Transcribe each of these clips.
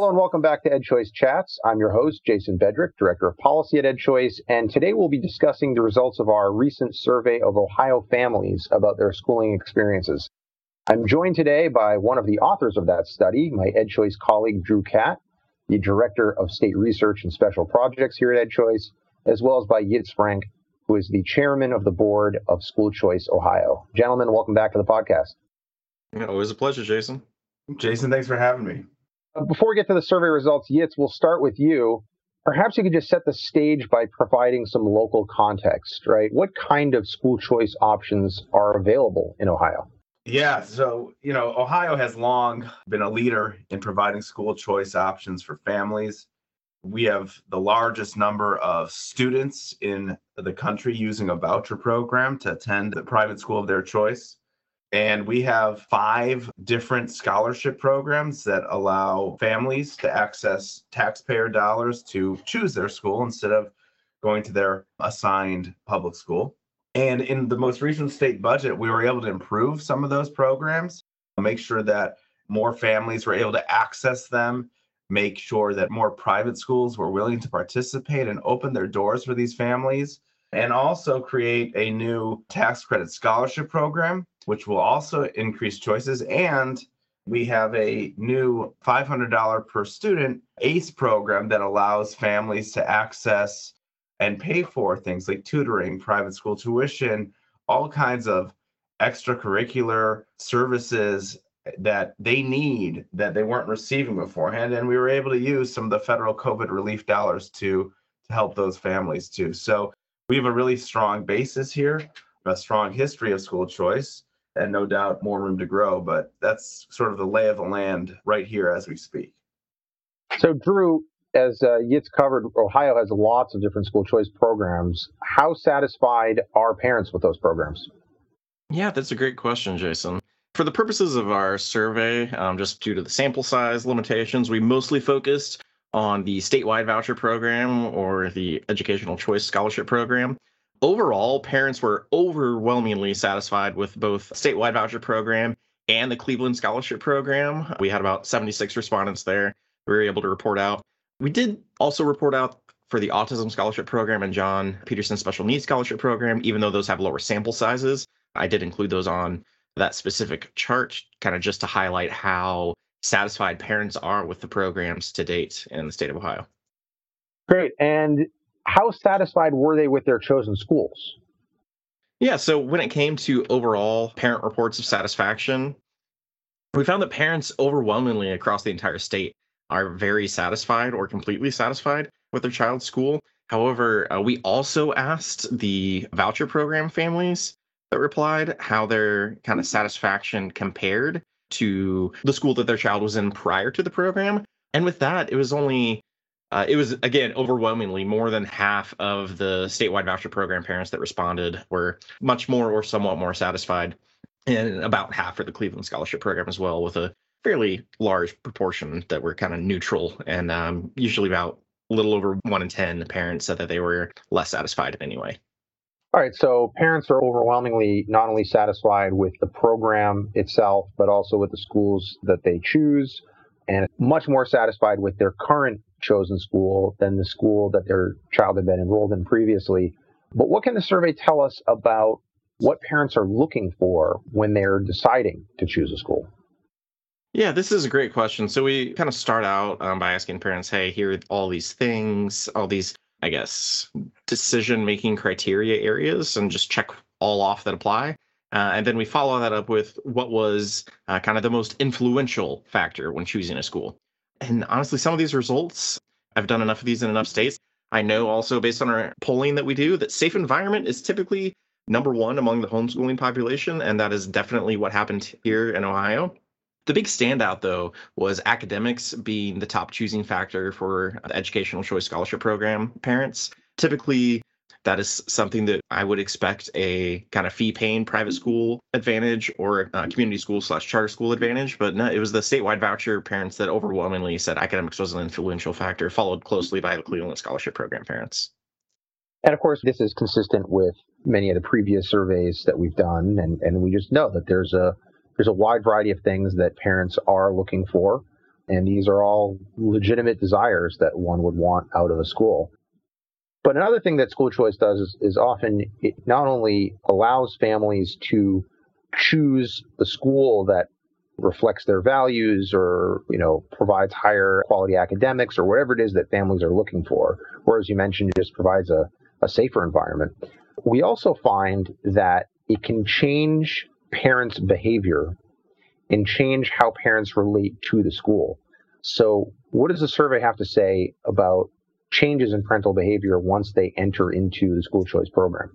Hello and welcome back to EdChoice Chats. I'm your host, Jason Bedrick, Director of Policy at EdChoice, and today we'll be discussing the results of our recent survey of Ohio families about their schooling experiences. I'm joined today by one of the authors of that study, my EdChoice colleague, Drew Catt, the Director of State Research and Special Projects here at EdChoice, as well as by Yitz Frank, who is the Chairman of the Board of School Choice Ohio. Gentlemen, welcome back to the podcast. Yeah, always a pleasure, Jason. Jason, thanks for having me. Before we get to the survey results, Yitz, we'll start with you. Perhaps you could just set the stage by providing some local context, right? What kind of school choice options are available in Ohio? Yeah, so, you know, Ohio has long been a leader in providing school choice options for families. We have the largest number of students in the country using a voucher program to attend the private school of their choice. And we have five different scholarship programs that allow families to access taxpayer dollars to choose their school instead of going to their assigned public school. And in the most recent state budget, we were able to improve some of those programs, make sure that more families were able to access them, make sure that more private schools were willing to participate and open their doors for these families, and also create a new tax credit scholarship program which will also increase choices. And we have a new $500 per student ACE program that allows families to access and pay for things like tutoring, private school tuition, all kinds of extracurricular services that they need that they weren't receiving beforehand. And we were able to use some of the federal COVID relief dollars to, to help those families too. So we have a really strong basis here, a strong history of school choice and no doubt more room to grow. But that's sort of the lay of the land right here as we speak. So, Drew, as uh, Yitz covered, Ohio has lots of different school choice programs. How satisfied are parents with those programs? Yeah, that's a great question, Jason. For the purposes of our survey, um, just due to the sample size limitations, we mostly focused on the statewide voucher program or the educational choice scholarship program. Overall, parents were overwhelmingly satisfied with both statewide voucher program and the Cleveland Scholarship Program. We had about 76 respondents there. We were able to report out. We did also report out for the Autism Scholarship Program and Jon Peterson Special Needs Scholarship Program, even though those have lower sample sizes. I did include those on that specific chart, kind of just to highlight how satisfied parents are with the programs to date in the state of Ohio. Great. And how satisfied were they with their chosen schools? Yeah, so when it came to overall parent reports of satisfaction, we found that parents overwhelmingly across the entire state are very satisfied or completely satisfied with their child's school. However, uh, we also asked the voucher program families that replied how their kind of satisfaction compared to the school that their child was in prior to the program. And with that, it was only uh, it was again overwhelmingly more than half of the statewide voucher program parents that responded were much more or somewhat more satisfied, and about half for the Cleveland Scholarship Program as well, with a fairly large proportion that were kind of neutral, and um, usually about a little over one in ten parents said that they were less satisfied in any way. All right, so parents are overwhelmingly not only satisfied with the program itself, but also with the schools that they choose, and much more satisfied with their current chosen school than the school that their child had been enrolled in previously. But what can the survey tell us about what parents are looking for when they're deciding to choose a school? Yeah, this is a great question. So we kind of start out um, by asking parents, hey, here are all these things, all these, I guess, decision making criteria areas, and just check all off that apply. Uh, and then we follow that up with what was uh, kind of the most influential factor when choosing a school. And honestly, some of these results, I've done enough of these in enough states. I know also based on our polling that we do that safe environment is typically number one among the homeschooling population. And that is definitely what happened here in Ohio. The big standout, though, was academics being the top choosing factor for the Educational Choice Scholarship Program parents. Typically, that is something that I would expect a kind of fee paying private school advantage or community school slash charter school advantage. But no, it was the statewide voucher parents that overwhelmingly said academics was an influential factor, followed closely by the Cleveland Scholarship Program parents. And of course, this is consistent with many of the previous surveys that we've done, and, and we just know that there's a there's a wide variety of things that parents are looking for And these are all legitimate desires that one would want out of a school. But another thing that school choice does is, is often it not only allows families to choose the school that reflects their values or you know provides higher quality academics or whatever it is that families are looking for or as you mentioned just provides a, a safer environment we also find that it can change parents behavior and change how parents relate to the school. So what does the survey have to say about changes in parental behavior once they enter into the school choice program?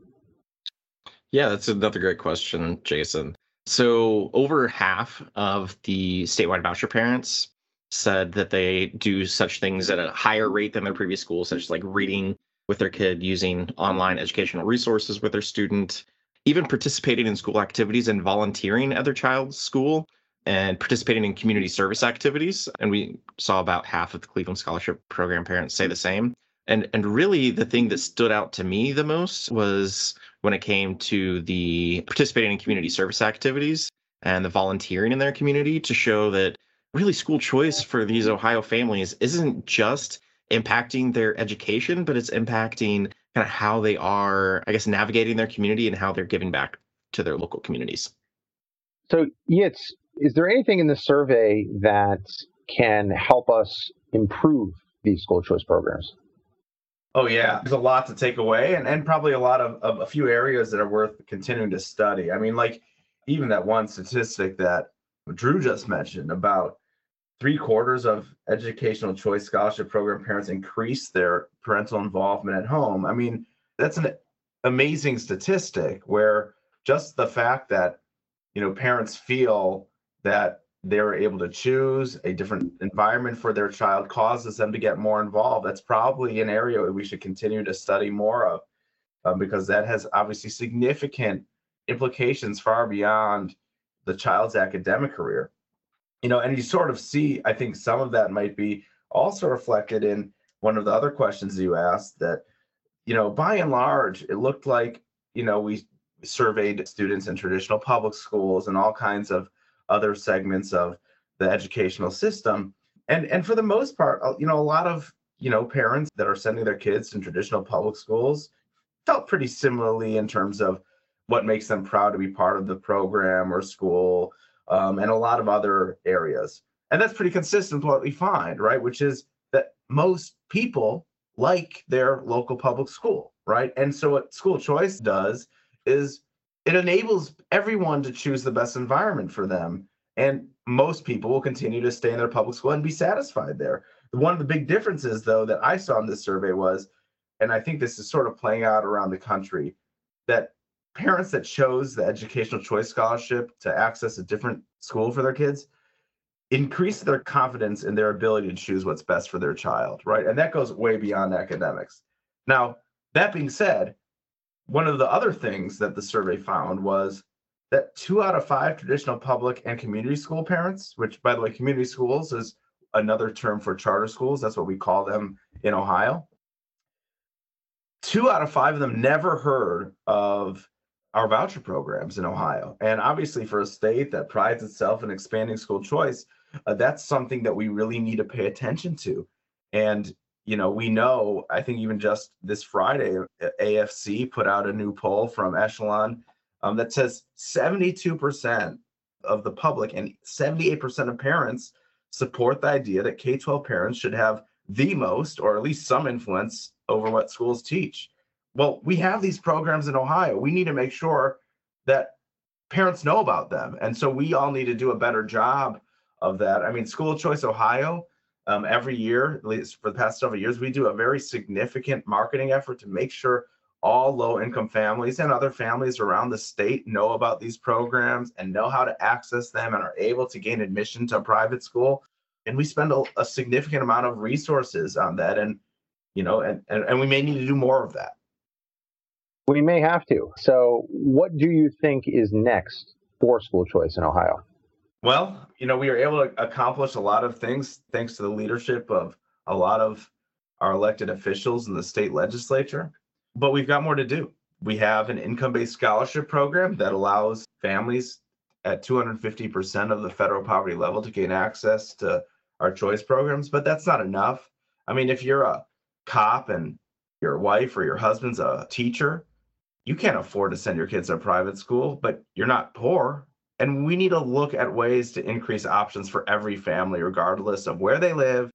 Yeah that's another great question jason. So, over half of the statewide voucher parents said that they do such things at a higher rate than their previous school, such as like reading with their kid, using online educational resources with their student, even participating in school activities and volunteering at their child's school and participating in community service activities. And we saw about half of the Cleveland Scholarship Program parents say the same. And and really the thing that stood out to me the most was when it came to the participating in community service activities and the volunteering in their community to show that really school choice for these Ohio families isn't just impacting their education, but it's impacting kind of how they are, I guess, navigating their community and how they're giving back to their local communities. So, Yitz, is there anything in the survey that can help us improve these school choice programs? Oh yeah, there's a lot to take away, and and probably a lot of, of a few areas that are worth continuing to study. I mean, like even that one statistic that Drew just mentioned about three quarters of educational choice scholarship program parents increase their parental involvement at home. I mean, that's an amazing statistic where just the fact that you know parents feel that they're able to choose a different environment for their child causes them to get more involved that's probably an area we should continue to study more of um, because that has obviously significant implications far beyond the child's academic career you know and you sort of see i think some of that might be also reflected in one of the other questions you asked that you know by and large it looked like you know we surveyed students in traditional public schools and all kinds of other segments of the educational system. And and for the most part, you know, a lot of you know parents that are sending their kids in traditional public schools felt pretty similarly in terms of what makes them proud to be part of the program or school um, and a lot of other areas. And that's pretty consistent with what we find, right? Which is that most people like their local public school, right? And so what school choice does is it enables everyone to choose the best environment for them. And most people will continue to stay in their public school and be satisfied there. One of the big differences, though, that I saw in this survey was, and I think this is sort of playing out around the country, that parents that chose the educational choice scholarship to access a different school for their kids increase their confidence in their ability to choose what's best for their child, right? And that goes way beyond academics. Now, that being said, one of the other things that the survey found was that two out of five traditional public and community school parents, which by the way, community schools is another term for charter schools, that's what we call them in Ohio. Two out of five of them never heard of our voucher programs in Ohio. And obviously, for a state that prides itself in expanding school choice, uh, that's something that we really need to pay attention to. And you know, we know, I think even just this Friday, AFC put out a new poll from Echelon um, that says 72% of the public and 78% of parents support the idea that K 12 parents should have the most, or at least some influence over what schools teach. Well, we have these programs in Ohio. We need to make sure that parents know about them. And so we all need to do a better job of that. I mean, School Choice Ohio um, every year, at least for the past several years, we do a very significant marketing effort to make sure all low income families and other families around the state know about these programs and know how to access them and are able to gain admission to a private school. And we spend a, a significant amount of resources on that. And, you know, and, and, and we may need to do more of that. We may have to. So, what do you think is next for school choice in Ohio? Well, you know, we were able to accomplish a lot of things thanks to the leadership of a lot of our elected officials in the state legislature, but we've got more to do. We have an income based scholarship program that allows families at 250% of the federal poverty level to gain access to our choice programs, but that's not enough. I mean, if you're a cop and your wife or your husband's a teacher, you can't afford to send your kids to a private school, but you're not poor. And we need to look at ways to increase options for every family, regardless of where they live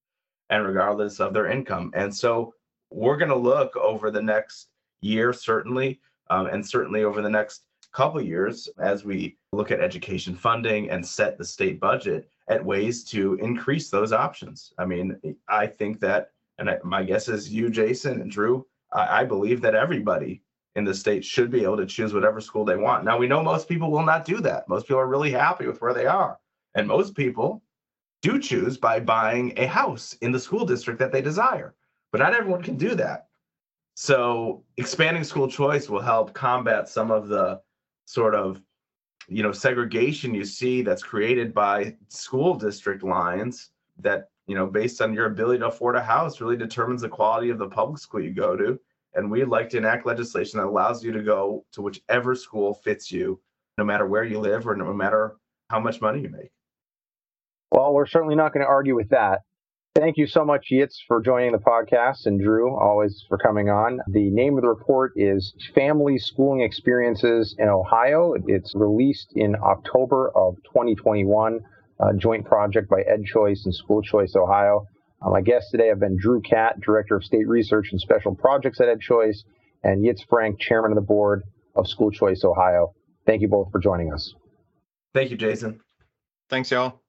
and regardless of their income. And so we're going to look over the next year, certainly, um, and certainly over the next couple years as we look at education funding and set the state budget at ways to increase those options. I mean, I think that, and I, my guess is you, Jason and Drew, I, I believe that everybody in the state should be able to choose whatever school they want. Now, we know most people will not do that. Most people are really happy with where they are. And most people do choose by buying a house in the school district that they desire. But not everyone can do that. So, expanding school choice will help combat some of the sort of you know segregation you see that's created by school district lines that you know based on your ability to afford a house really determines the quality of the public school you go to and we'd like to enact legislation that allows you to go to whichever school fits you, no matter where you live or no matter how much money you make. Well, we're certainly not going to argue with that. Thank you so much, Yitz, for joining the podcast, and Drew, always for coming on. The name of the report is Family Schooling Experiences in Ohio. It's released in October of 2021, a joint project by EdChoice and School Choice Ohio. Uh, my guests today have been Drew Catt, Director of State Research and Special Projects at EdChoice, and Yitz Frank, Chairman of the Board of School Choice Ohio. Thank you both for joining us. Thank you, Jason. Thanks, y'all.